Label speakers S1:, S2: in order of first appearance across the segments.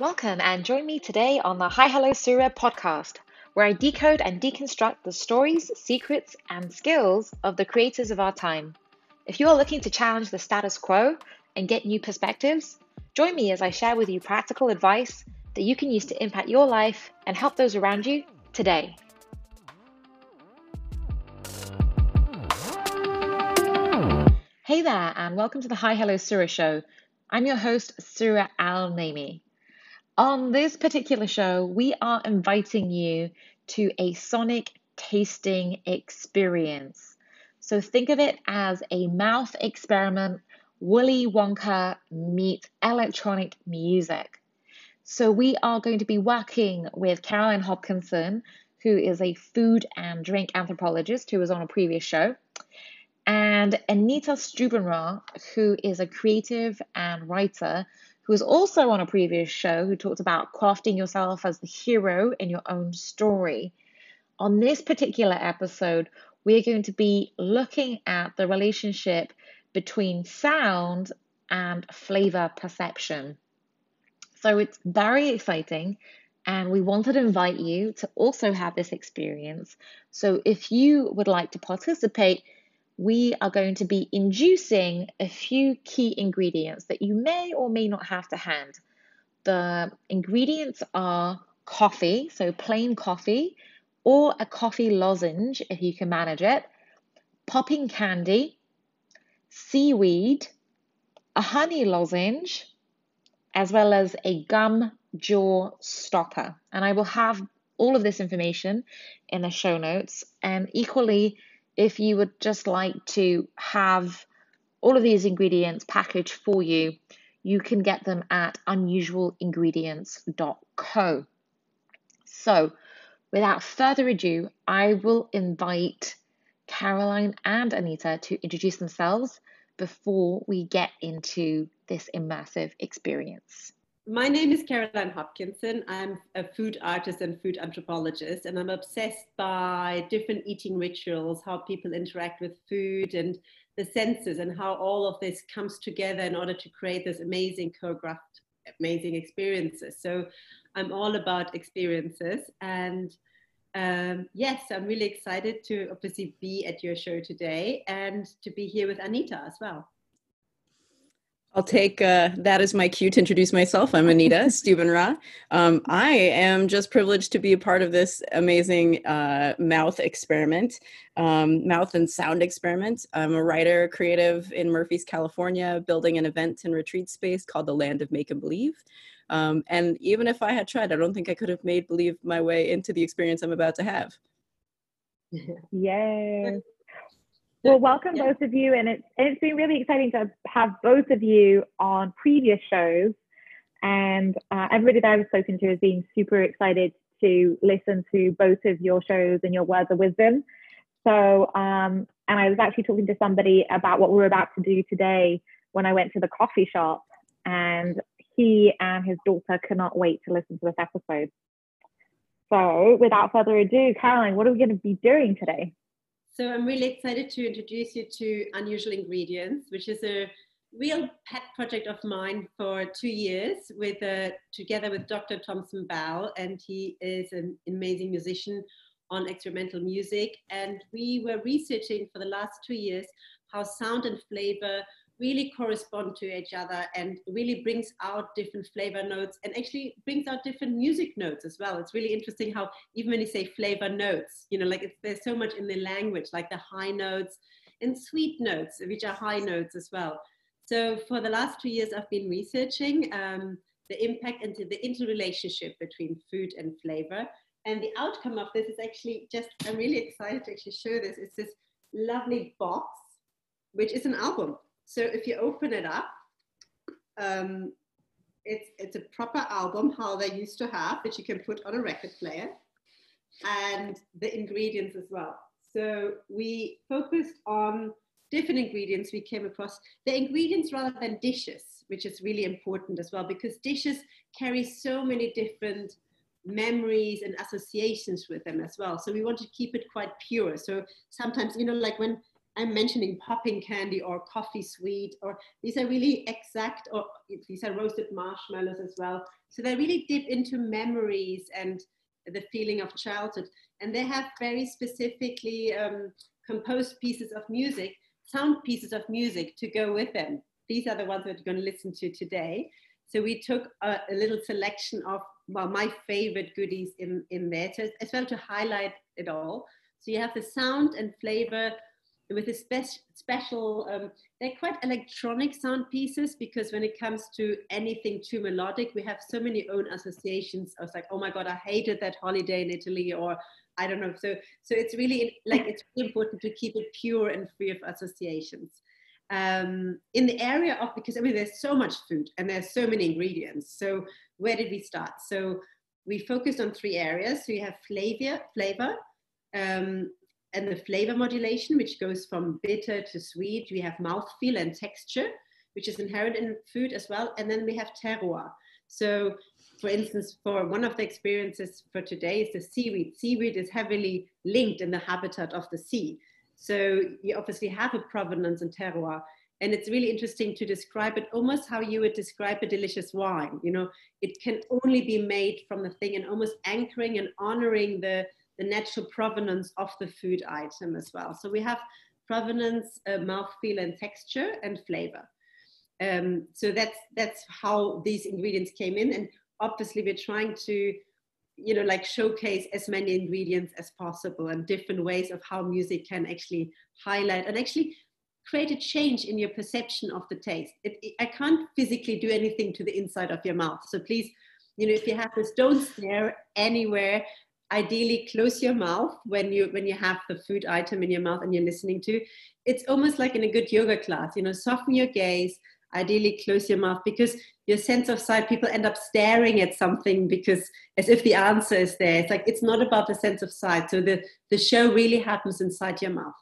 S1: Welcome and join me today on the Hi Hello Surya podcast, where I decode and deconstruct the stories, secrets, and skills of the creators of our time. If you are looking to challenge the status quo and get new perspectives, join me as I share with you practical advice that you can use to impact your life and help those around you today. Hey there, and welcome to the Hi Hello Surya show. I'm your host, Surya Al Naimi. On this particular show, we are inviting you to a sonic tasting experience. So think of it as a mouth experiment, Willy Wonka meets electronic music. So we are going to be working with Caroline Hobkinson, who is a food and drink anthropologist who was on a previous show, and Anita Stubenrauch, who is a creative and writer who was also on a previous show who talked about crafting yourself as the hero in your own story. On this particular episode, we're going to be looking at the relationship between sound and flavor perception. So it's very exciting, and we wanted to invite you to also have this experience. So if you would like to participate, we are going to be inducing a few key ingredients that you may or may not have to hand. The ingredients are coffee, so plain coffee, or a coffee lozenge if you can manage it, popping candy, seaweed, a honey lozenge, as well as a gum jaw stopper. And I will have all of this information in the show notes. And equally, if you would just like to have all of these ingredients packaged for you, you can get them at unusualingredients.co. So, without further ado, I will invite Caroline and Anita to introduce themselves before we get into this immersive experience.
S2: My name is Caroline Hobkinson. I'm a food artist and food anthropologist, and I'm obsessed by different eating rituals, how people interact with food and the senses, and how all of this comes together in order to create this amazing choreographed, amazing experiences. So I'm all about experiences. And um, yes, I'm really excited to obviously be at your show today and to be here with Anita as well.
S3: I'll take uh, that as my cue to introduce myself. I'm Anita Stubenrauch. Um, I am just privileged to be a part of this amazing uh, mouth experiment, um, mouth and sound experiment. I'm a writer, creative in Murphys, California, building an event and retreat space called the Land of Make and Believe. Um, and even if I had tried, I don't think I could have made believe my way into the experience I'm about to have.
S4: Yes. Well, welcome yeah. both of you, and it's it's been really exciting to have both of you on previous shows, and uh, everybody that I've spoken to has been super excited to listen to both of your shows and your words of wisdom. So, um, and I was actually talking to somebody about what we're about to do today when I went to the coffee shop, and he and his daughter cannot wait to listen to this episode. So, without further ado, Caroline, what are we going to be doing today?
S2: So I'm really excited to introduce you to Unusual Ingredients, which is a real pet project of mine for two years with uh, together with Dr. Thompson Bell, and he is an amazing musician on experimental music. And we were researching for the last two years how sound and flavor really correspond to each other and really brings out different flavor notes and actually brings out different music notes as well. It's really interesting how even when you say flavor notes, you know, like there's so much in the language, like the high notes and sweet notes, which are high notes as well. So for the last two years, I've been researching um, the impact and the interrelationship between food and flavor. And the outcome of this is actually just, I'm really excited to actually show this. It's this lovely box, which is an album so if you open it up, um, it's, it's a proper album, how they used to have, that you can put on a record player, and the ingredients as well. So we focused on different ingredients we came across. The ingredients rather than dishes, which is really important as well, because dishes carry so many different memories and associations with them as well. So we want to keep it quite pure. So sometimes, you know, like when I'm mentioning popping candy or coffee sweet, or these are really exact, or these are roasted marshmallows as well. So they really dip into memories and the feeling of childhood. And they have very specifically um, composed pieces of music, sound pieces of music to go with them. These are the ones that we're going to listen to today. So we took a, a little selection of well, my favorite goodies in, in there to, as well to highlight it all. So you have the sound and flavor with a spe- special, um, they're quite electronic sound pieces because when it comes to anything too melodic, we have so many own associations. I was like, oh my God, I hated that holiday in Italy, or I don't know. So, so it's really like, it's really important to keep it pure and free of associations. Um, in the area of, because I mean, there's so much food and there's so many ingredients. So where did we start? So we focused on three areas. So you have flavor, flavor, um, and the flavor modulation, which goes from bitter to sweet. We have mouthfeel and texture, which is inherent in food as well. And then we have terroir. So, for instance, for one of the experiences for today is the seaweed. Seaweed is heavily linked in the habitat of the sea. So, you obviously have a provenance and terroir. And it's really interesting to describe it almost how you would describe a delicious wine. You know, it can only be made from the thing and almost anchoring and honoring the the natural provenance of the food item as well. So we have provenance, uh, mouthfeel, and texture and flavor. Um, so that's that's how these ingredients came in, and obviously we're trying to, you know, like showcase as many ingredients as possible and different ways of how music can actually highlight and actually create a change in your perception of the taste. It, it, I can't physically do anything to the inside of your mouth, so please you know if you have this don't stare anywhere ideally close your mouth when you when you have the food item in your mouth and you're listening to. It's almost like in a good yoga class you know soften your gaze ideally close your mouth because your sense of sight people end up staring at something because as if the answer is there. It's like it's not about the sense of sight. So the the show really happens inside your mouth.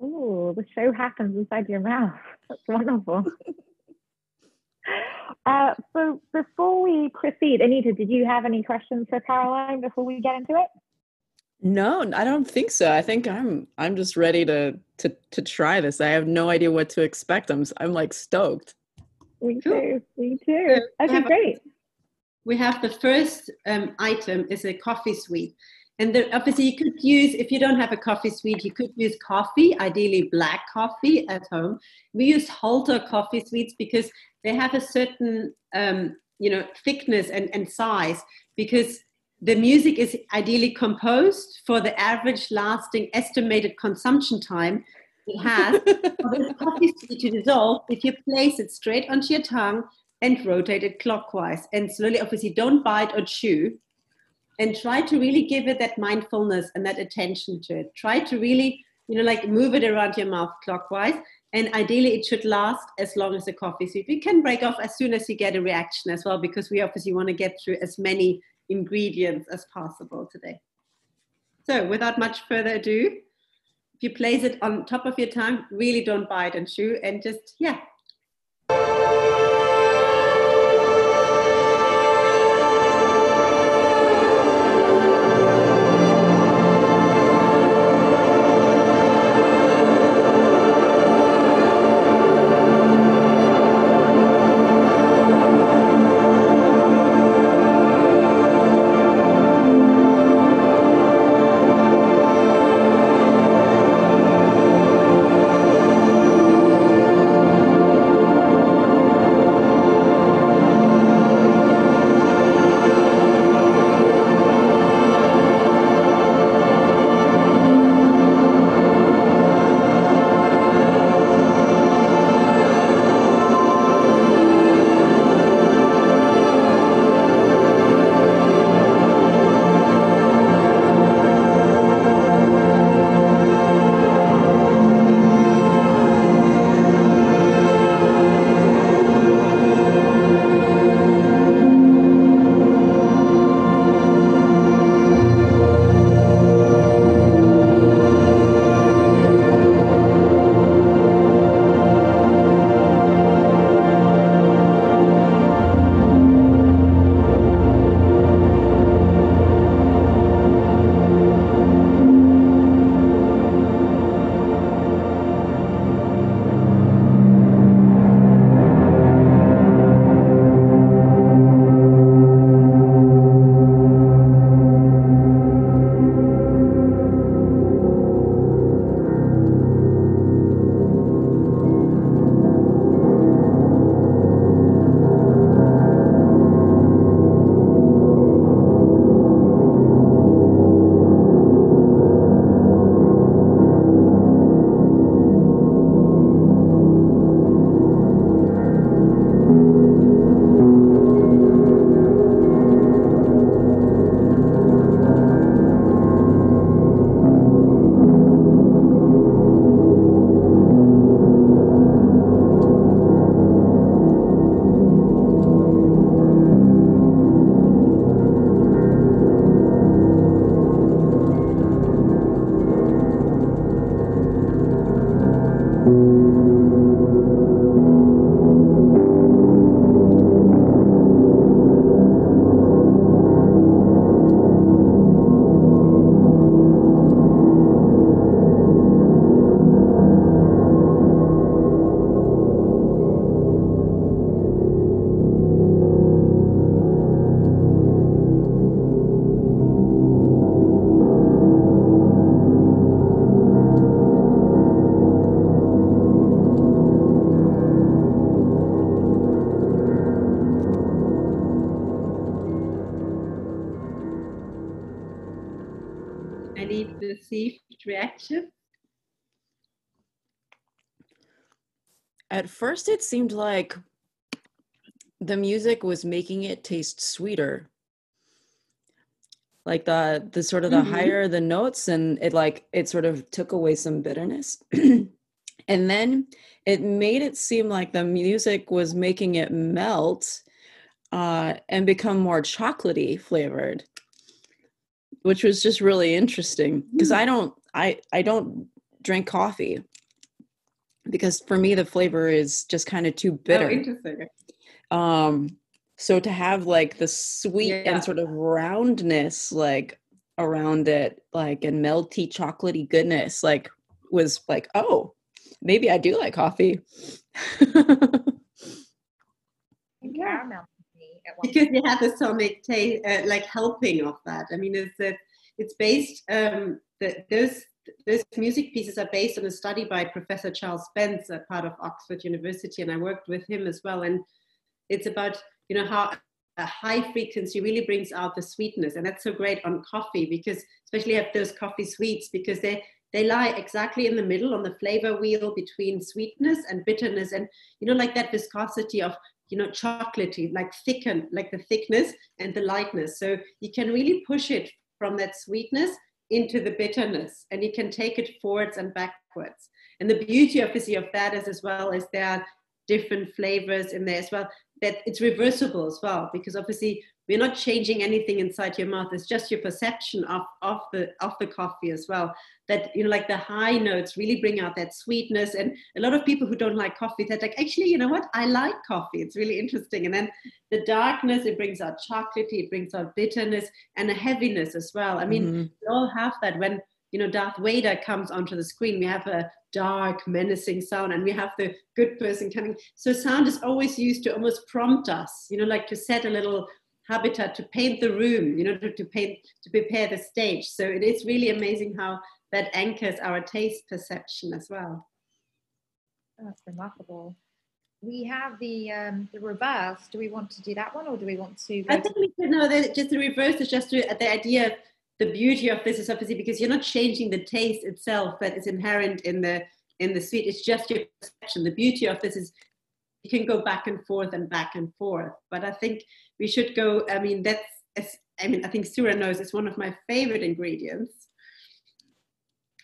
S4: Oh the show happens inside your mouth. That's wonderful Uh, so before we proceed, Anita, did you have any questions for Caroline before we get into it?
S3: No, I don't think so. I think I'm I'm just ready to to to try this. I have no idea what to expect. I'm I'm like stoked.
S4: Me too. Me too. Okay, great.
S2: We have the first um, item is a coffee sweet. And the, obviously, you could use, if you don't have a coffee sweet, you could use coffee, ideally black coffee at home. We use Halter coffee sweets because they have a certain, um, you know, thickness and, and size because the music is ideally composed for the average lasting estimated consumption time it has. For the coffee sweet to dissolve if you place it straight onto your tongue and rotate it clockwise. And slowly obviously don't bite or chew and try to really give it that mindfulness and that attention to it. Try to really, you know, like move it around your mouth clockwise. And ideally, it should last as long as the coffee sweet. We can break off as soon as you get a reaction as well, because we obviously want to get through as many ingredients as possible today. So, without much further ado, if you place it on top of your tongue, really don't bite and chew, and just, yeah, perceived reaction?
S3: At first, it seemed like the music was making it taste sweeter. Like the the sort of the mm-hmm. higher the notes, and it like it sort of took away some bitterness. and then it made it seem like the music was making it melt uh, and become more chocolatey flavored which was just really interesting because mm. i don't i i don't drink coffee because for me the flavor is just kind of too oh, bitter. Oh,
S2: interesting.
S3: Um, so to have like the sweet yeah. and sort of roundness like around it, like and melty chocolatey goodness, like was like, oh, maybe I do like coffee.
S2: yeah. Because you have the sonic taste, uh, like helping of that. I mean, it's that it's based um, the, those those music pieces are based on a study by Professor Charles Spence, a part of Oxford University, and I worked with him as well. And it's about you know how a high frequency really brings out the sweetness, and that's so great on coffee because especially have those coffee sweets because they they lie exactly in the middle on the flavor wheel between sweetness and bitterness, and you know like that viscosity of you know chocolatey, like thicken, like the thickness and the lightness. So you can really push it from that sweetness into the bitterness and you can take it forwards and backwards. And the beauty obviously of that is as well is there are different flavors in there as well that it's reversible as well because obviously we're not changing anything inside your mouth. It's just your perception of, of the of the coffee as well. That you know like the high notes really bring out that sweetness. And a lot of people who don't like coffee they're like actually you know what? I like coffee. It's really interesting. And then the darkness it brings out chocolatey it brings out bitterness and a heaviness as well. I mean mm-hmm. we all have that when you know darth vader comes onto the screen. We have a dark menacing sound and we have the good person coming. So sound is always used to almost prompt us you know like to set a little habitat to paint the room, you know, to, to paint, to prepare the stage. So it is really amazing how that anchors our taste perception as well.
S1: That's remarkable. We have the um, the reverse. Do we want to do that one, or do we want to?
S2: I think we can. No, just the reverse is just the idea. Of the beauty of this is obviously because you're not changing the taste itself that is inherent in the in the sweet. It's just your perception. The beauty of this is you can go back and forth and back and forth. But I think we should go. I mean, that's. I mean, I think Surya knows it's one of my favorite ingredients.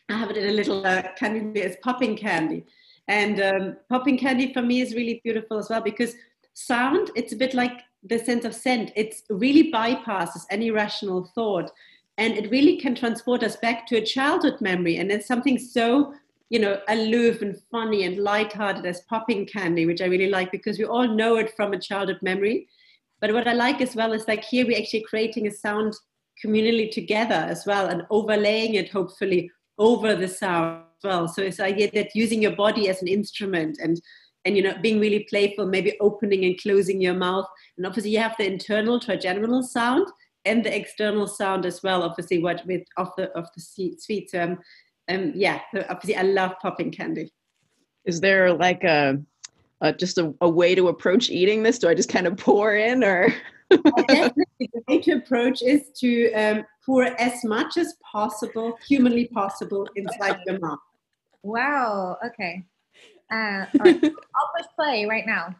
S2: I have it in a little uh, candy. It's popping candy, and um, popping candy for me is really beautiful as well because sound. It's a bit like the sense of scent. It really bypasses any rational thought, and it really can transport us back to a childhood memory. And it's something so you know, aloof and funny and lighthearted as popping candy, which I really like because we all know it from a childhood memory. But what I like as well is like here we're actually creating a sound communally together as well and overlaying it hopefully over the sound as well. So it's idea that using your body as an instrument and and you know being really playful, maybe opening and closing your mouth. And obviously you have the internal trigeminal sound and the external sound as well, obviously what with of the of the sweet. Um, um yeah, obviously I love popping candy.
S3: Is there like a uh, just a, a, way to approach eating this? Do I just kind of pour in or?
S2: Definitely, the way to approach is to um, pour as much as possible, humanly possible, inside your mouth.
S1: Wow. Okay. Uh, all right. I'll push play right now.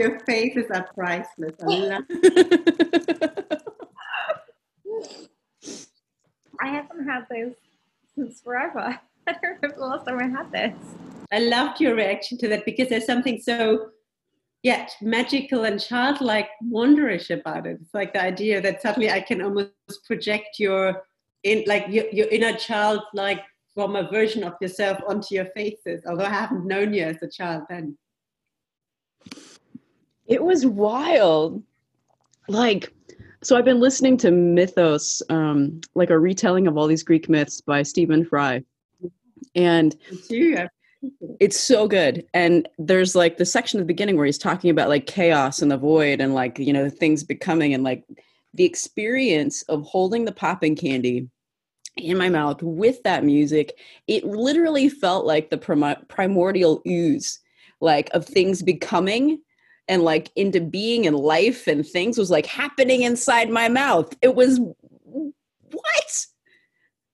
S2: Your faces are priceless. I love
S5: I haven't had this since forever. I don't remember the last time I had this.
S2: I loved your reaction to that because there's something so yeah, magical and childlike wonderish about it. It's like the idea that suddenly I can almost project your in like your, your inner child like from a version of yourself onto your faces, although I haven't known you as a child then.
S3: It was wild. Like, so I've been listening to Mythos, um, like a retelling of all these Greek myths by Stephen Fry. And it's so good. And there's like the section at the beginning where he's talking about like chaos and the void and like, you know, things becoming and like the experience of holding the popping candy in my mouth with that music. It literally felt like the prim- primordial ooze, like of things becoming and like into being and life and things was like happening inside my mouth. It was what?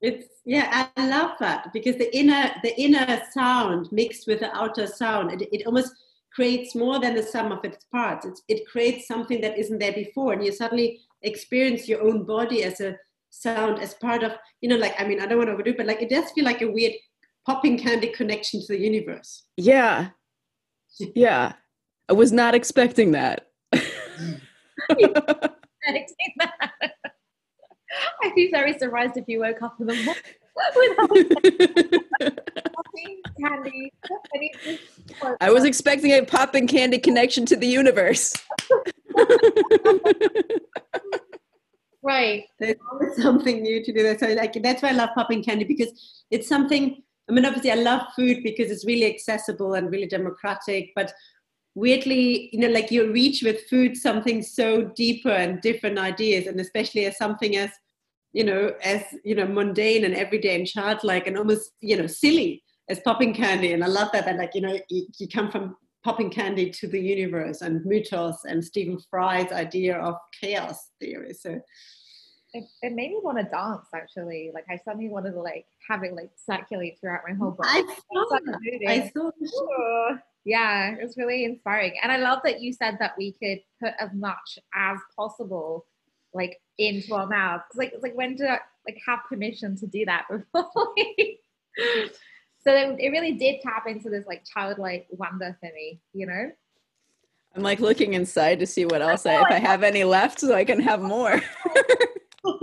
S2: It's yeah, I love that because the inner the inner sound mixed with the outer sound, it, it almost creates more than the sum of its parts. It's, it creates something that isn't there before, and you suddenly experience your own body as a sound as part of you know like I mean I don't want to overdo, it, but like it does feel like a weird popping candy connection to the universe.
S3: Yeah, yeah. I was not expecting that. expecting
S5: that. I'd be very surprised if you woke up in the morning
S3: popping candy. I was expecting a popping candy connection to the universe.
S5: right.
S2: There's always something new to do. That. So like that's why I love popping candy because it's something. I mean, obviously, I love food because it's really accessible and really democratic. But weirdly, you know, like you reach with food something so deeper and different ideas, and especially as something as you know, as you know, mundane and everyday and childlike and almost, you know, silly as popping candy. And I love that that like, you know, you, you come from popping candy to the universe and mythos and Stephen Fry's idea of chaos theory. So
S5: it, it made me want to dance actually. Like I suddenly wanted to like have it like circulate throughout my whole body. I saw, I saw yeah, it was really inspiring. And I love that you said that we could put as much as possible like into our mouths. Like like when do I like have permission to do that before? so it, it really did tap into this like childlike wonder for me, you know.
S3: I'm like looking inside to see what else I, if I have any left, so I can have more.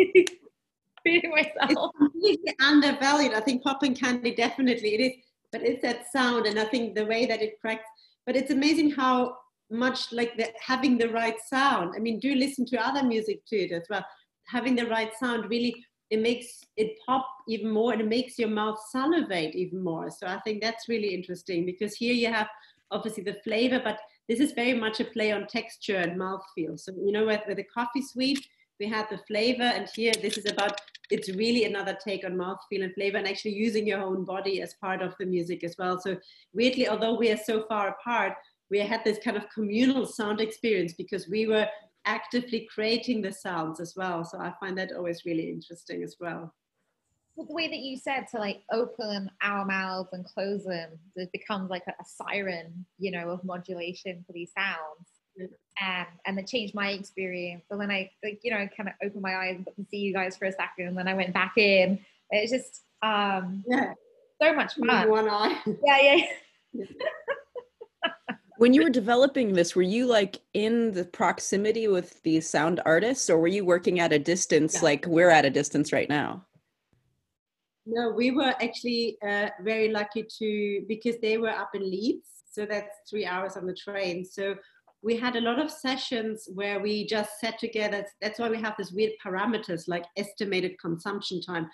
S2: Feeding myself. It's completely undervalued. I think popping candy definitely it is, but it's that sound, and I think the way that it cracks. But it's amazing how much like the, having the right sound. I mean, do listen to other music to it as well. Having the right sound really it makes it pop even more and it makes your mouth salivate even more. So I think that's really interesting because here you have obviously the flavor, but this is very much a play on texture and mouthfeel. So you know, with, with the coffee sweet, we had the flavor, and here this is about it's really another take on mouthfeel and flavor, and actually using your own body as part of the music as well. So weirdly, although we are so far apart, we had this kind of communal sound experience because we were actively creating the sounds as well. So I find that always really interesting as well.
S5: Well, the way that you said to like open our mouths and close them, it becomes like a, a siren, you know, of modulation for these sounds. Um, and it changed my experience. But then I, like, you know, kind of opened my eyes and got to see you guys for a second, and then I went back in. It's just um, yeah, so much fun.
S2: One eye.
S5: Yeah, yeah.
S3: when you were developing this, were you like in the proximity with these sound artists or were you working at a distance yeah. like we're at a distance right now?
S2: No, we were actually uh, very lucky to because they were up in Leeds, so that's three hours on the train. So we had a lot of sessions where we just sat together. That's why we have this weird parameters like estimated consumption time.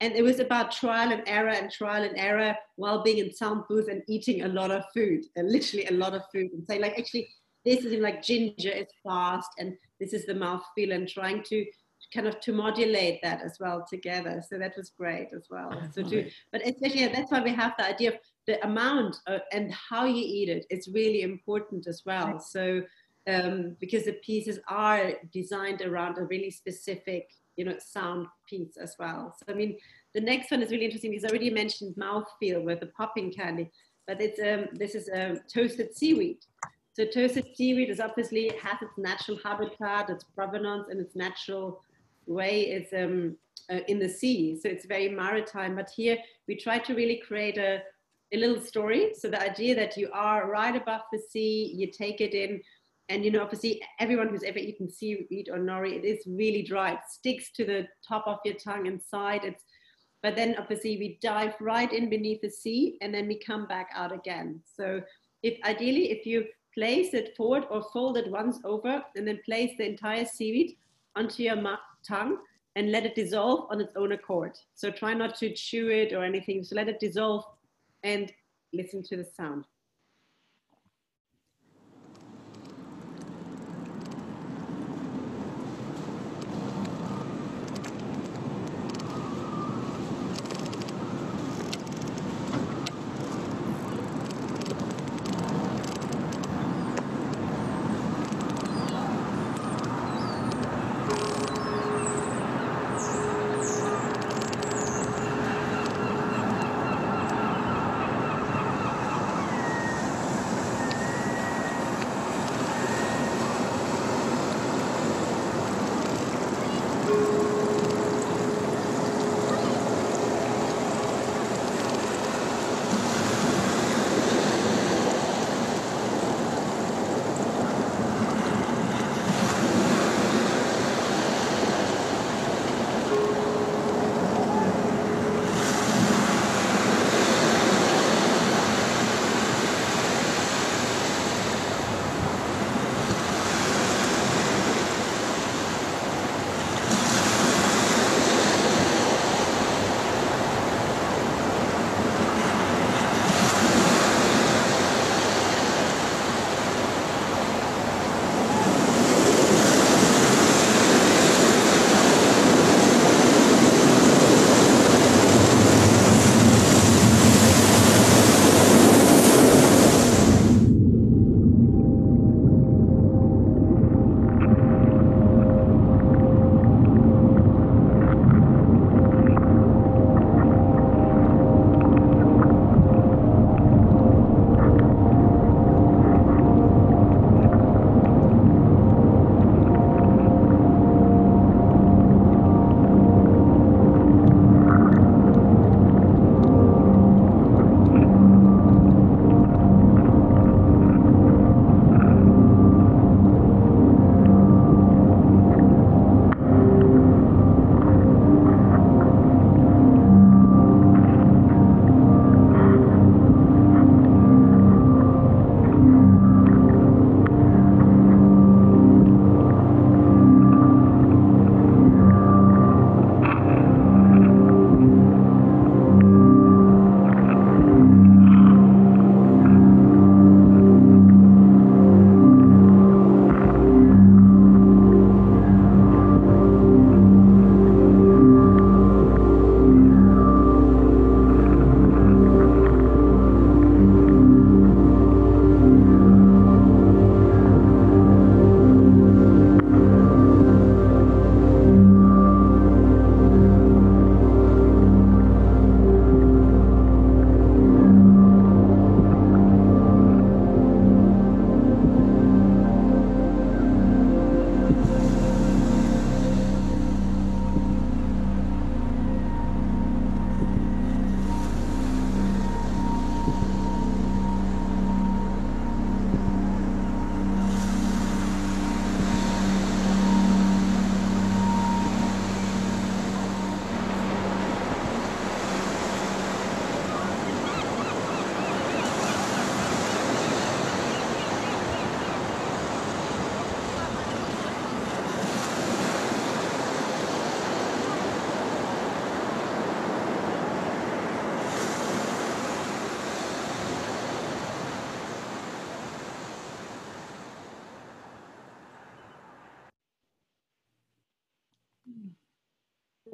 S2: And it was about trial and error and trial and error while being in sound booth and eating a lot of food and literally a lot of food and saying like actually this is like ginger is fast and this is the mouth feel and trying to kind of to modulate that as well together. So that was great as well so to but especially yeah, that's why we have the idea of the amount of, and how you eat it's really important as well so um, because the pieces are designed around a really specific you know sound piece as well so i mean the next one is really interesting he's already mentioned mouthfeel with the popping candy but it's um, this is a um, toasted seaweed So toasted seaweed is obviously has its natural habitat, its provenance, and its natural way is um, uh, in the sea. So it's very maritime. But here we try to really create a, a little story. So the idea that you are right above the sea, you take it in, and you know, obviously, everyone who's ever eaten seaweed or nori, it is really dry. It sticks to the top of your tongue inside. It's, but then obviously we dive right in beneath the sea, and then we come back out again. So, if ideally, if you place it forward or fold it once over, and then place the entire seaweed onto your tongue, and let it dissolve on its own accord. So try not to chew it or anything. So let it dissolve and listen to the sound.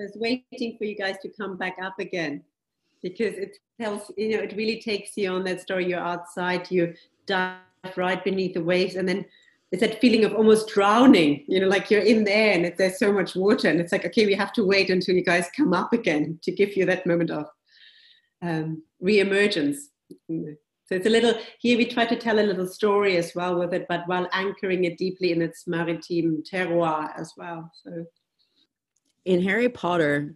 S2: Was waiting for you guys to come back up again because it tells, you know, it really takes you on that story. You're outside, you dive right beneath the waves, and then it's that feeling of almost drowning, you know, like you're in there and there's so much water. And it's like, okay, we have to wait until you guys come up again to give you that moment of um, re emergence. So So it's a little here we try to tell a little story as well with it, but while anchoring it deeply in its maritime terroir as well. So
S3: in Harry Potter,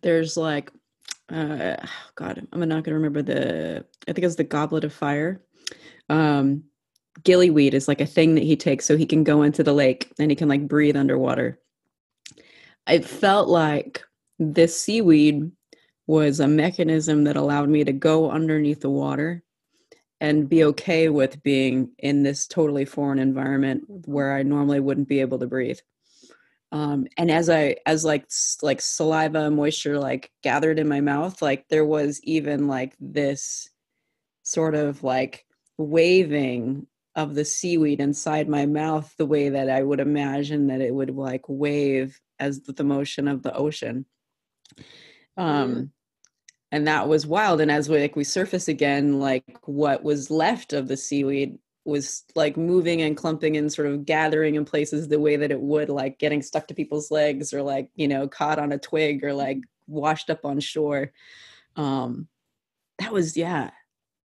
S3: there's like uh god i'm not gonna remember the i think it's the goblet of fire. Um gillyweed is like a thing that he takes so he can go into the lake and he can like breathe underwater. It felt like this seaweed was a mechanism that allowed me to go underneath the water and be okay with being in this totally foreign environment where i normally wouldn't be able to breathe um, and as i as like like saliva moisture like gathered in my mouth like there was even like this sort of like waving of the seaweed inside my mouth the way that i would imagine that it would like wave as the motion of the ocean um mm. and that was wild and as we like we surface again like what was left of the seaweed was like moving and clumping and sort of gathering in places the way that it would like getting stuck to people's legs or like you know caught on a twig or like washed up on shore. Um that was yeah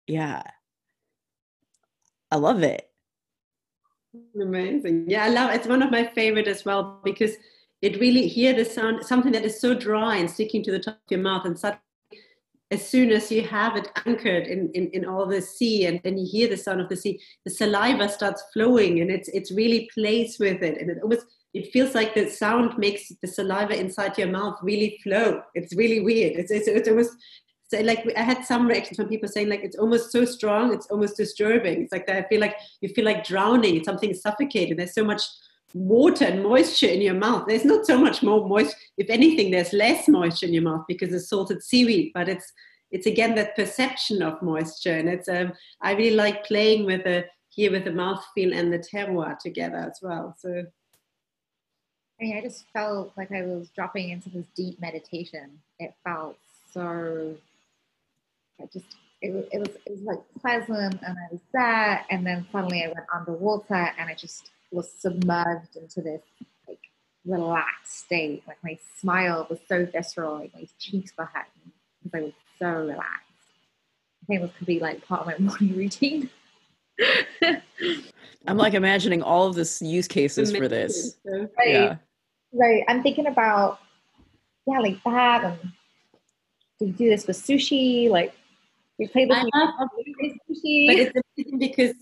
S3: yeah. I love it.
S2: Amazing. Yeah i love it. it's one of my favorite as well because it really hear the sound something that is so dry and sticking to the top of your mouth and suddenly as soon as you have it anchored in, in, in all the sea and then you hear the sound of the sea, the saliva starts flowing and it's it's really plays with it and it almost it feels like the sound makes the saliva inside your mouth really flow. It's really weird. It's it's, it's almost so like I had some reactions from people saying like it's almost so strong, it's almost disturbing. It's like that I feel like you feel like drowning, something suffocating. There's so much water and moisture in your mouth. There's not so much more moisture. If anything, there's less moisture in your mouth because it's salted seaweed. But it's it's again that perception of moisture, and it's um, I really like playing with the here with the mouthfeel and the terroir together as well. So.
S5: I mean, I just felt like I was dropping into this deep meditation. It felt so. I just it was, it was it was like pleasant, and I was there, and then suddenly I went underwater, and I just was submerged into this like relaxed state. Like my smile was so visceral, like my cheeks were hurting because I was so relaxed. I think it could be like part of my morning routine.
S3: I'm like imagining all of this use cases for this.
S5: Right. Yeah. Right. I'm thinking about yeah, like that and do you do this with sushi? Like we play this
S2: with sushi. But it's amazing because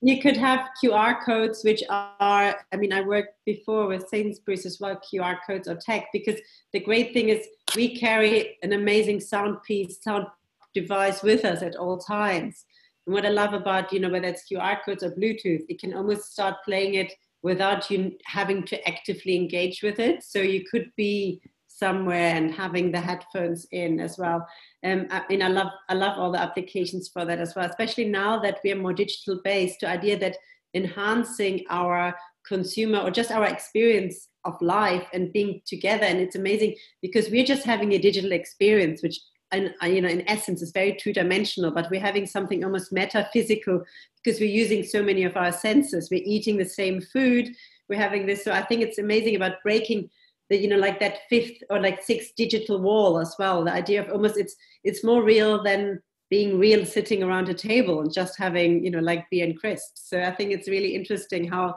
S2: you could have QR codes, which are, I mean, I worked before with Sainsbury's as well, QR codes or tech, because the great thing is we carry an amazing sound piece, sound device with us at all times. And what I love about, you know, whether it's QR codes or Bluetooth, it can almost start playing it without you having to actively engage with it. So you could be somewhere and having the headphones in as well. Um, I mean, I love I love all the applications for that as well, especially now that we are more digital based. The idea that enhancing our consumer or just our experience of life and being together, and it's amazing because we're just having a digital experience, which and uh, you know in essence is very two dimensional but we're having something almost metaphysical because we're using so many of our senses we're eating the same food we're having this so i think it's amazing about breaking the you know like that fifth or like sixth digital wall as well. The idea of almost it's it's more real than being real sitting around a table and just having you know like beer and crisps. So i think it's really interesting how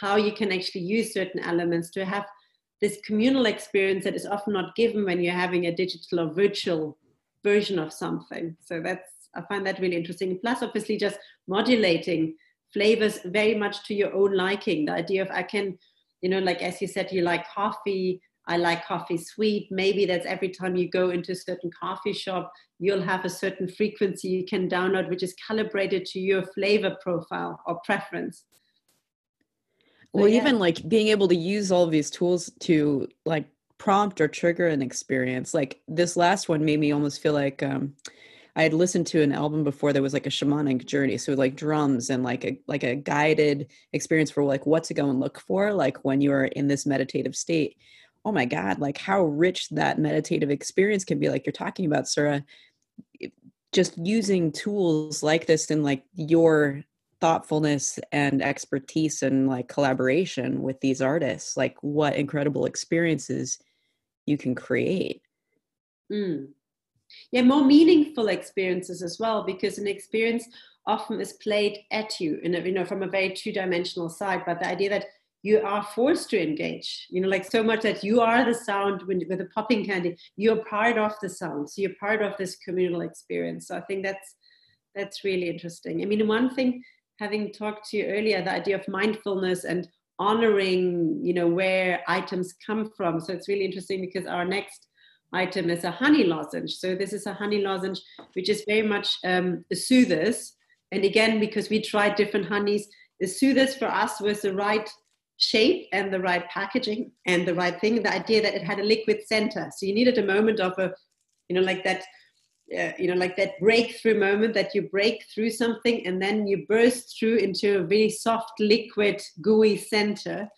S2: how you can actually use certain elements to have this communal experience that is often not given when you're having a digital or virtual version of something. So that's i find that really interesting. Plus obviously just modulating flavors very much to your own liking. The idea of i can you know like as you said you like coffee i like coffee sweet. Maybe that's every time you go into a certain coffee shop you'll have a certain frequency you can download which is calibrated to your flavor profile or preference.
S3: Well yeah. even like being able to use all these tools to like prompt or trigger an experience. Like this last one made me almost feel like um I had listened to an album before that was like a shamanic journey, so like drums and like a like a guided experience for like what to go and look for, like when you're in this meditative state. Oh my God, like how rich that meditative experience can be. Like you're talking about, Sarah, just using tools like this and like your thoughtfulness and expertise and like collaboration with these artists, like what incredible experiences you can create.
S2: Mm. Yeah more meaningful experiences as well because an experience often is played at you in a, you know from a very two-dimensional side but the idea that you are forced to engage you know like so much that you are the sound when, with the popping candy you're part of the sound so you're part of this communal experience. So i think that's that's really interesting. I mean one thing having talked to you earlier the idea of mindfulness and honoring you know where items come from. So it's really interesting because our next item is a honey lozenge. So this is a honey lozenge which is very much um, a soothers. And again because we tried different honeys the soothers for us was the right shape and the right packaging and the right thing. The idea that it had a liquid center. So you needed a moment of a you know like that uh, you know like that breakthrough moment that you break through something and then you burst through into a really soft liquid gooey center.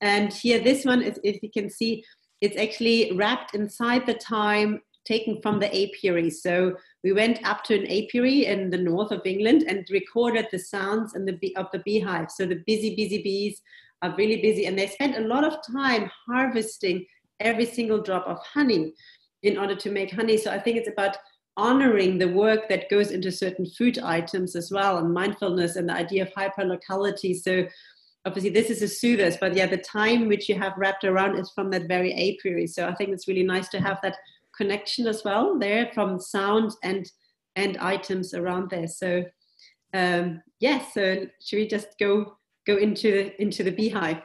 S2: And here this one is if you can see it's actually wrapped inside the thyme taken from the apiary so we went up to an apiary in the north of england and recorded the sounds and the of the beehive so the busy busy bees are really busy and they spend a lot of time harvesting every single drop of honey in order to make honey. So I think it's about honoring the work that goes into certain food items as well and mindfulness and the idea of hyperlocality. So obviously this is a soothers, but yeah, the time which you have wrapped around is from that very apiary. So I think it's really nice to have that connection as well there from sound and and items around there. So um, yes, yeah, so should we just go go into into the beehive.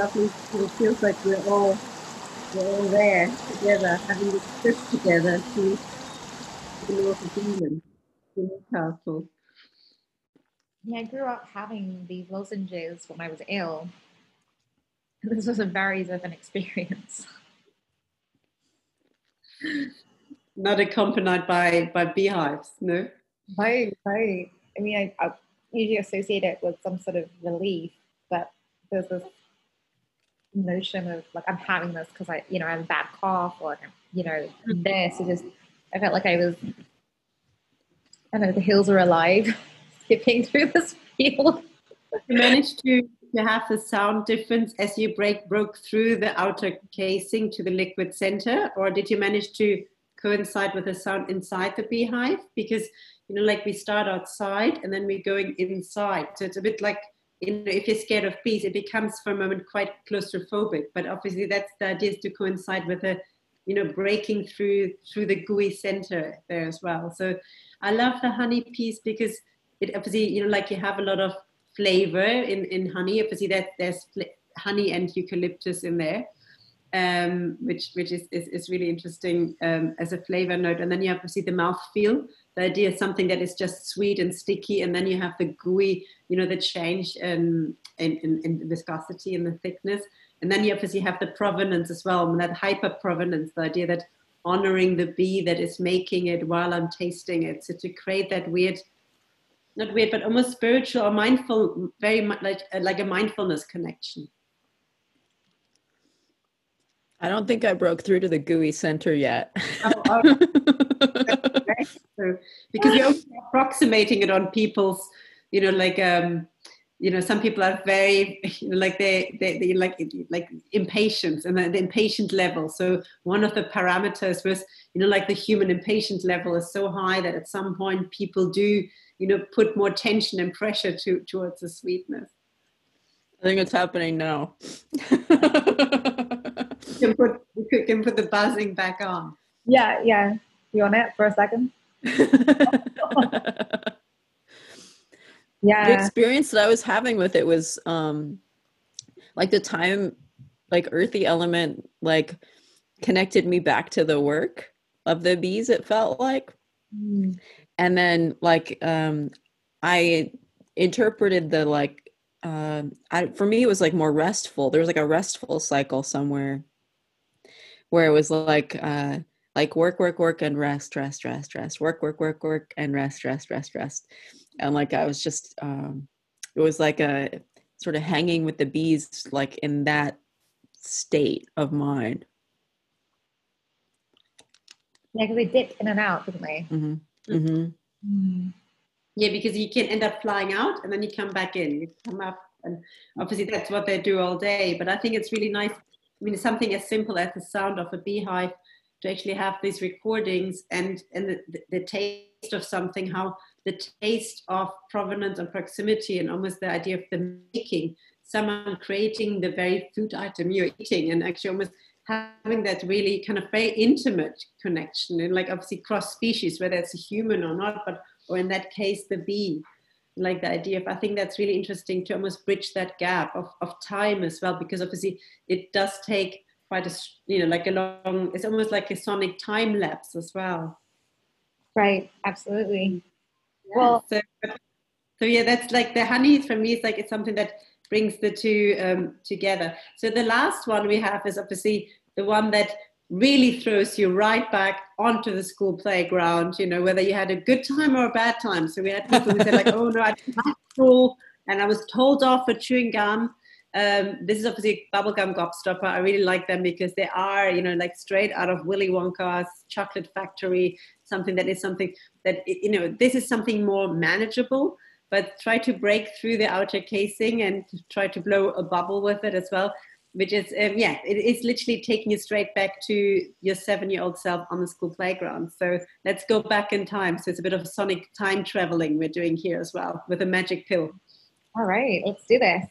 S2: Lovely. It feels like we're all we're all there together, having this trip together to the north of England, to Newcastle.
S5: Yeah, I grew up having these lozenges when I was ill. This was a very different experience.
S2: Not accompanied by by beehives, no.
S5: Right, right. I mean, I, I usually associate it with some sort of relief, but there's this notion of like I'm having this because I, you know, I have a bad cough or you know, mm-hmm. this. It just I felt like I was I don't know, the hills are alive, skipping through this field.
S2: you managed to to have the sound difference as you break broke through the outer casing to the liquid center, or did you manage to coincide with the sound inside the beehive? Because you know, like we start outside and then we're going inside, so it's a bit like you know, if you're scared of bees, it becomes for a moment quite claustrophobic. But obviously, that's the idea is to coincide with a you know breaking through through the gooey center there as well so i love the honey piece because it obviously you know like you have a lot of flavor in in honey obviously that there's honey and eucalyptus in there um, which which is, is, is really interesting um, as a flavor note. And then you have to see the mouth feel. The idea is something that is just sweet and sticky, and then you have the gooey, you know, the change in, in, in, in viscosity and the thickness. And then you obviously have the provenance as well, and that hyper provenance, the idea that honoring the bee that is making it while I'm tasting it. So to create that weird, not weird, but almost spiritual or mindful, very much like, uh, like a mindfulness connection.
S3: I don't think I broke through to the gooey center yet. Oh, oh.
S2: so, because you're approximating it on people's, you know, like um, you know, some people are very, you know, like they, they, they like like impatient and the, the impatient level. So one of the parameters was, you know, like the human impatient level is so high that at some point people do, you know, put more tension and pressure to towards the sweetness.
S3: I think it's happening now.
S2: can put we can put the buzzing back on.
S4: Yeah, yeah. You on it for a second?
S3: yeah. The experience that I was having with it was um like the time like earthy element like connected me back to the work of the bees it felt like mm. and then like um i interpreted the like um I, for me it was like more restful there was like a restful cycle somewhere where it was like uh like work work work and rest rest rest rest work work work work and rest rest rest rest and like i was just um it was like a sort of hanging with the bees like in that state of mind
S5: yeah because they dip in and out didn't they mm-hmm. Mm-hmm.
S2: Mm. yeah because you can end up flying out and then you come back in you come up and obviously that's what they do all day but i think it's really nice I mean, something as simple as the sound of a beehive to actually have these recordings and, and the, the taste of something, how the taste of provenance and proximity and almost the idea of the making, someone creating the very food item you're eating and actually almost having that really kind of very intimate connection and like obviously cross species, whether it's a human or not, but or in that case the bee like the idea of i think that's really interesting to almost bridge that gap of, of time as well because obviously it does take quite a you know like a long it's almost like a sonic time lapse as well
S5: right absolutely
S2: yeah. well so, so yeah that's like the honey for me it's like it's something that brings the two um, together so the last one we have is obviously the one that really throws you right back onto the school playground, you know, whether you had a good time or a bad time. So we had people who said like, oh no, I didn't like school and I was told off for chewing gum. Um, this is obviously bubblegum gobstopper. I really like them because they are, you know, like straight out of Willy Wonka's chocolate factory, something that is something that, you know, this is something more manageable, but try to break through the outer casing and try to blow a bubble with it as well which is um, yeah it is literally taking you straight back to your seven year old self on the school playground. So let's go back in time. So it's a bit of sonic time traveling we're doing here as well with a magic pill.
S5: All right let's do this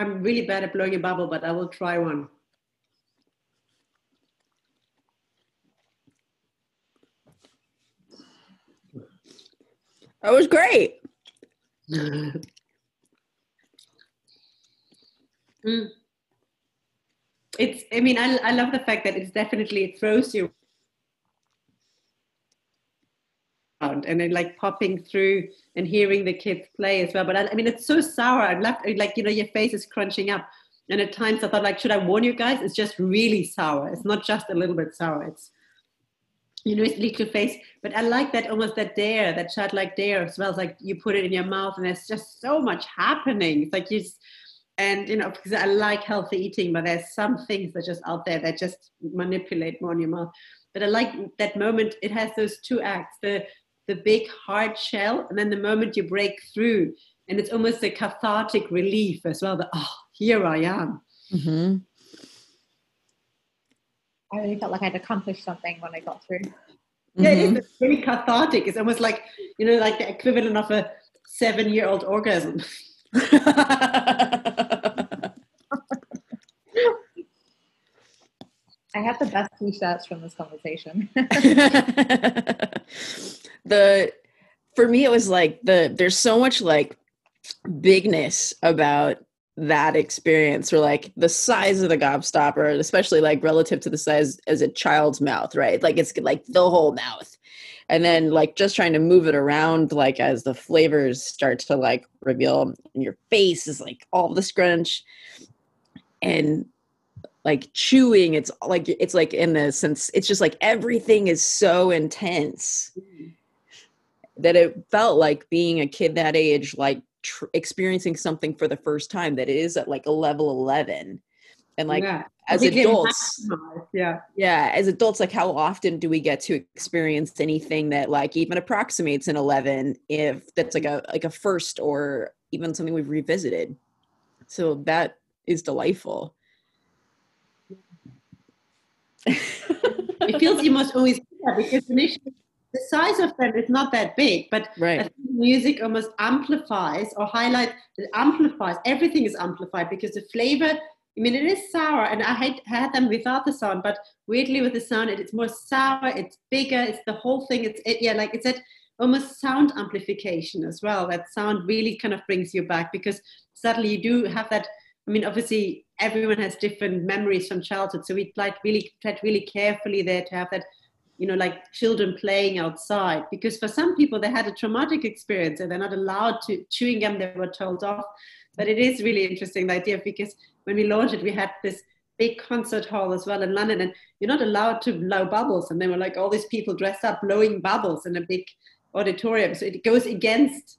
S2: I'm really bad at blowing a bubble, but I will try one.
S3: That was great.
S2: mm. It's, I mean, I, I love the fact that it's definitely, it throws you around and then like popping through and hearing the kids play as well. But I, I mean, it's so sour. I love, like, you know, your face is crunching up. And at times I thought, like, should I warn you guys? It's just really sour. It's not just a little bit sour. It's, you know, it's little face. But I like that almost that dare, that childlike dare as well. It's like you put it in your mouth and there's just so much happening. It's like you just, and you know, because I like healthy eating, but there's some things that just out there that just manipulate more in your mouth. But I like that moment. It has those two acts: the the big hard shell, and then the moment you break through, and it's almost a cathartic relief as well. That oh, here I am.
S3: Mm-hmm.
S5: I really felt like I'd accomplished something when I got through.
S2: Yeah,
S3: Mm-hmm.
S2: it's really cathartic. It's almost like you know, like the equivalent of a seven-year-old orgasm.
S5: I have the best t-shirts from this conversation.
S3: the for me it was like the there's so much like bigness about that experience or like the size of the gobstopper especially like relative to the size as a child's mouth right? Like it's like the whole mouth. And then like just trying to move it around like as the flavors start to like reveal and your face is like all the scrunch. And like chewing it's like it's like in the sense it's just like everything is so intense that it felt like being a kid that age like tr- experiencing something for the first time that it is at like a level 11 and like
S2: yeah.
S3: as adults
S2: yeah.
S3: yeah as adults like how often do we get to experience anything that like even approximates an 11 if that's like a like a first or even something we've revisited so that is delightful
S2: it feels you must always do that because initially the size of them is not that big, but I
S3: right
S2: music almost amplifies or highlight it amplifies. Everything is amplified because the flavor. I mean, it is sour, and I had, had them without the sound, but weirdly with the sound, it, it's more sour. It's bigger. It's the whole thing. It's it, yeah, like it's that almost sound amplification as well. That sound really kind of brings you back because suddenly you do have that. I mean, obviously, everyone has different memories from childhood, so we like really tread really carefully there to have that you know, like children playing outside. Because for some people, they had a traumatic experience and they're not allowed to chewing gum, they were told off. But it is really interesting, the idea, because when we launched it, we had this big concert hall as well in London, and you're not allowed to blow bubbles. And there were like all these people dressed up blowing bubbles in a big auditorium. So it goes against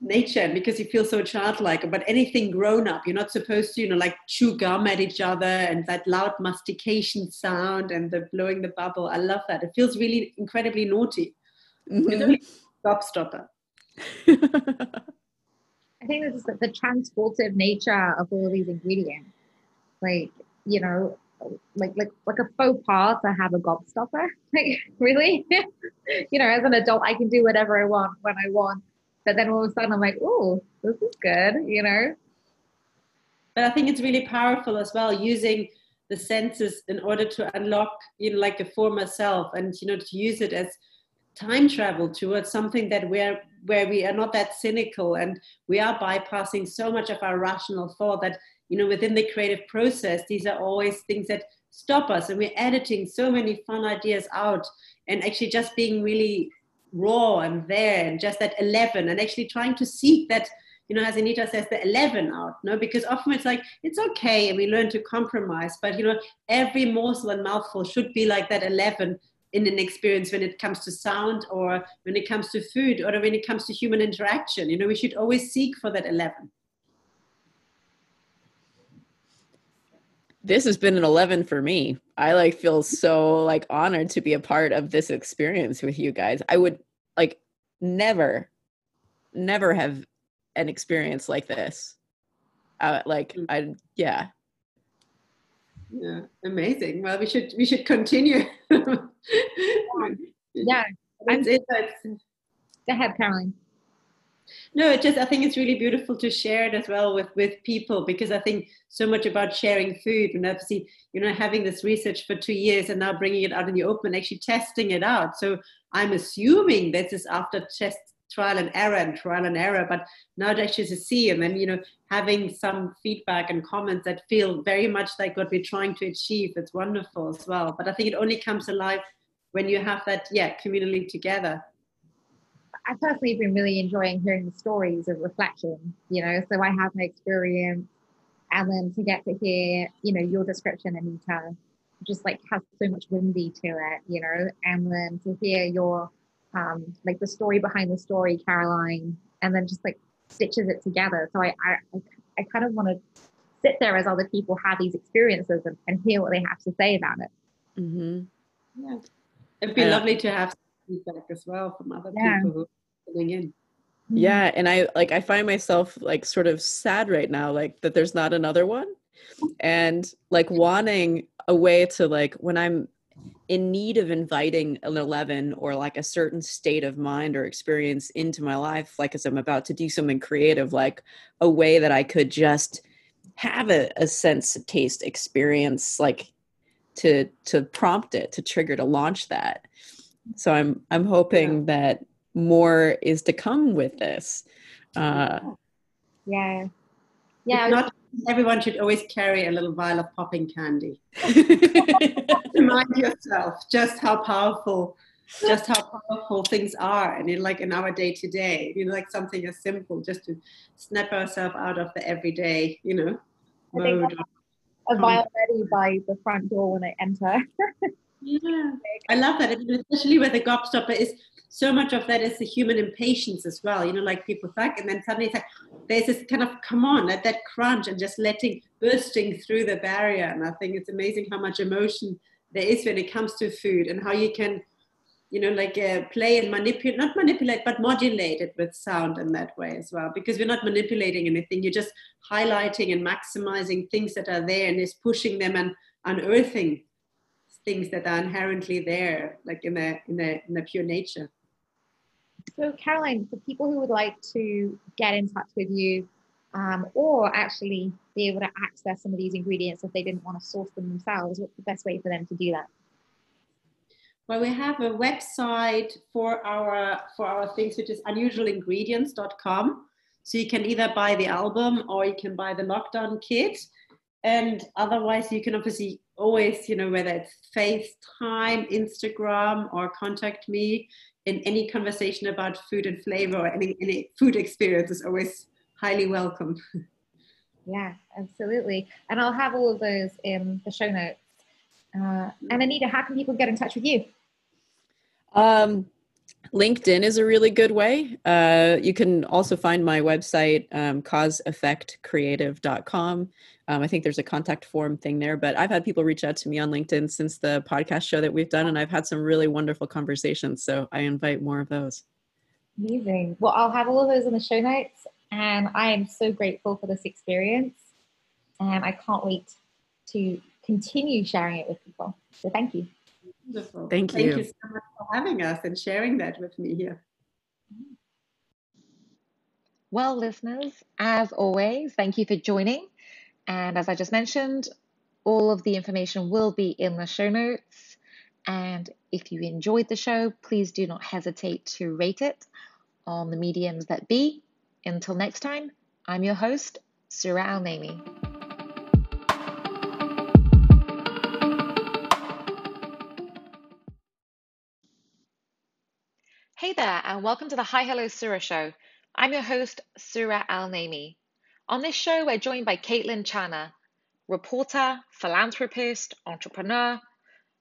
S2: nature because you feel so childlike but anything grown up you're not supposed to you know like chew gum at each other and that loud mastication sound and the blowing the bubble i love that it feels really incredibly naughty it's
S3: Mhm.
S2: only gobstopper
S5: I think this is the, the transportive nature of all of these ingredients. Like, you know, like like like a faux pas to have a gobstopper. Like, really? you know, as an adult, I can do whatever I want when I want. But then all of a sudden, I'm like, oh, this is good. You know?
S2: but i think it's really powerful as well using the senses in order to unlock you know like a former self and you know to use it as time travel towards something that we're where we are not that cynical and we are bypassing so much of our rational thought that you know within the creative process these are always things that stop us and we're editing so many fun ideas out and actually just being really raw and there and just that 11 and actually trying to seek that you know as anita says the 11 out no? Because often it's like it's okay and we learn to compromise but you know every morsel and mouthful should be like that 11 in an experience when it comes to sound or when it comes to food or when it comes to human interaction you know? We should always seek for that 11
S3: this has been an 11 for me i like feel so like honored to be a part of this experience with you guys i would like never never have an experience like this uh, like
S2: Mm.
S3: i yeah
S2: yeah amazing well we should we should continue
S5: Yeah.
S2: That's it. That's-
S5: Go ahead, Caroline.
S2: No, it just I think it's really beautiful to share it as well with with people because I think so much about sharing food and obviously you know having this research for two years and now bringing it out in the open, actually testing it out. So I'm assuming this is after test trial and error and trial and error, but now to actually to see and then you know having some feedback and comments that feel very much like what we're trying to achieve. It's wonderful as well. But I think it only comes alive when you have that yeah communally together.
S5: I personally have been really enjoying hearing the stories of reflection, you know, so I have my experience and then to get to hear, you know, your description, Anita, just like has so much whimsy to it, you know, and then to hear your, um, like the story behind the story, Caroline, and then just like stitches it together. So I, I, I kind of want to sit there as other people have these experiences and, and hear what they have to say about it.
S3: Mm-hmm.
S2: Yeah. It'd be lovely to have feedback as well from other yeah. people who in.
S3: Mm-hmm. Yeah, and I like I find myself like sort of sad right now like that there's not another one and like wanting a way to like when I'm in need of inviting an 11 or like a certain state of mind or experience into my life like as i'm about to do something creative like a way that i could just have a, a sense taste experience like to to prompt it to trigger to launch that so i'm i'm hoping yeah. that more is to come with this. Uh,
S5: yeah. Yeah.
S2: Not everyone should always carry a little vial of popping candy. Remind yourself just how powerful, just how powerful things are, and in like in our day to day, you know, like something as simple, just to snap ourselves out of the everyday, you know, mode.
S5: A vial ready by the front door when I enter.
S2: yeah, I love that, especially where the gobstopper is so much of that is the human impatience as well. You know, like people think, and then suddenly it's like there's this kind of come on at that crunch and just letting bursting through the barrier. And I think it's amazing how much emotion there is when it comes to food and how you can, you know, like uh, play and manipulate, not manipulate, but modulate it with sound in that way as well. Because we're not manipulating anything, you're just highlighting and maximizing things that are there and is pushing them and unearthing things that are inherently there, like in the in the in the pure nature.
S5: So, Caroline, for people who would like to get in touch with you um, or actually be able to access some of these ingredients if they didn't want to source them themselves, what's the best way for them to do that?
S2: Well, we have a website for our for our things, which is unusualingredients.com. So you can either buy the album or you can buy the lockdown kit. And otherwise, you can obviously always, you know, whether it's FaceTime, Instagram, or contact me in any conversation about food and flavor or any, any food experience is always highly welcome.
S5: Yeah, absolutely. And I'll have all of those in the show notes. Uh, and Anita, how can people get in touch with you?
S3: Um, LinkedIn is a really good way. Uh, you can also find my website, um, causeeffectcreative.com. Um, I think there's a contact form thing there, but I've had people reach out to me on LinkedIn since the podcast show that we've done, and I've had some really wonderful conversations. So I invite more of those.
S5: Amazing. Well, I'll have all of those in the show notes, and I am so grateful for this experience, and I can't wait to continue sharing it with people. So thank you.
S2: Wonderful.
S3: Thank you.
S2: Thank you so much for having us and sharing that with me here.
S1: Well, listeners, as always, thank you for joining. And as I just mentioned, all of the information will be in the show notes. And if you enjoyed the show, please do not hesitate to rate it on the mediums that be. Until next time, I'm your host, Surya Al Naimi. Hey there, and welcome to the Hi Hello Surya Show. I'm your host, Surya Al Naimi. On this show, we're joined by Caitlin Chana, reporter, philanthropist, entrepreneur,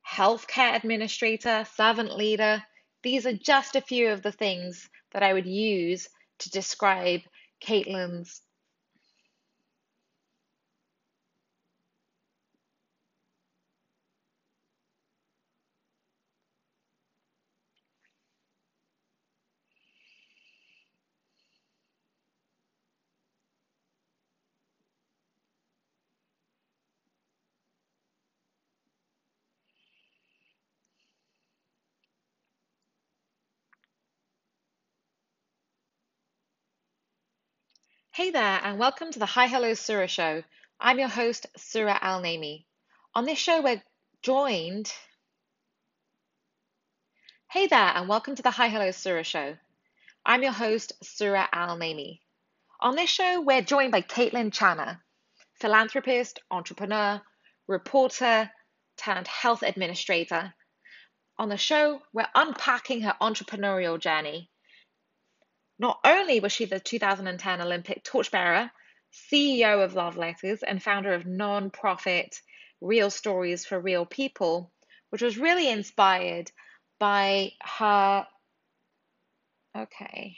S1: healthcare administrator, servant leader. These are just a few of the things that I would use to describe Caitlin's Hey there, and welcome to the Hi Hello Surya Show. I'm your host, Surya Al Naimi. On this show, we're joined. Hey there, and welcome to the Hi Hello Surya Show. I'm your host, Surya Al Naimi. On this show, we're joined by Caitlin Channer, philanthropist, entrepreneur, reporter, turned health administrator. On the show, we're unpacking her entrepreneurial journey not only was she the 2010 Olympic torchbearer, CEO of Love Letters, and founder of non-profit Real Stories for Real People, which was really inspired by her. Okay.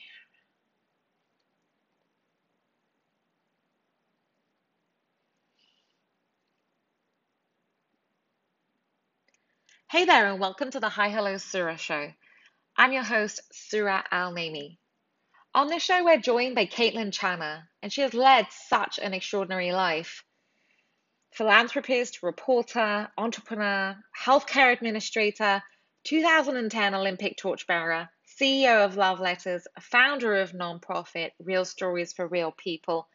S1: Hey there, and welcome to the Hi Hello Surya Show. I'm your host, Surya Al Naimi. On this show, we're joined by Caitlin Channer, and she has led such an extraordinary life. Philanthropist, reporter, entrepreneur, healthcare administrator, 2010 Olympic torchbearer, CEO of Love Letters, founder of nonprofit Real Stories for Real People.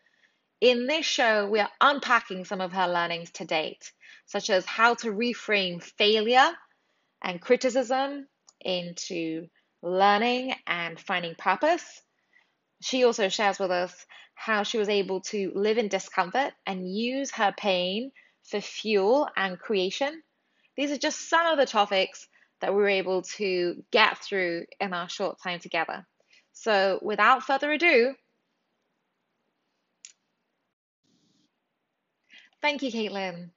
S1: In this show, we are unpacking some of her learnings to date, such as how to reframe failure and criticism into learning and finding purpose she also shares with us how she was able to live in discomfort and use her pain for fuel and creation. These are just some of the topics that we were able to get through in our short time together. So, without further ado, thank you, Caitlin.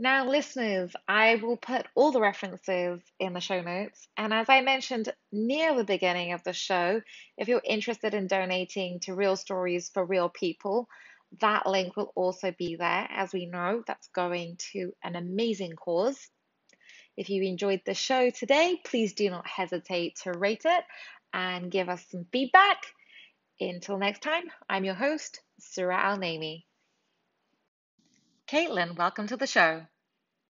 S1: Now, listeners, I will put all the references in the show notes. And as I mentioned near the beginning of the show, if you're interested in donating to Real Stories for Real People, that link will also be there. As we know, that's going to an amazing cause. If you enjoyed the show today, please do not hesitate to rate it and give us some feedback. Until next time, I'm your host, Surya Al Naimi. Caitlin, welcome to the show.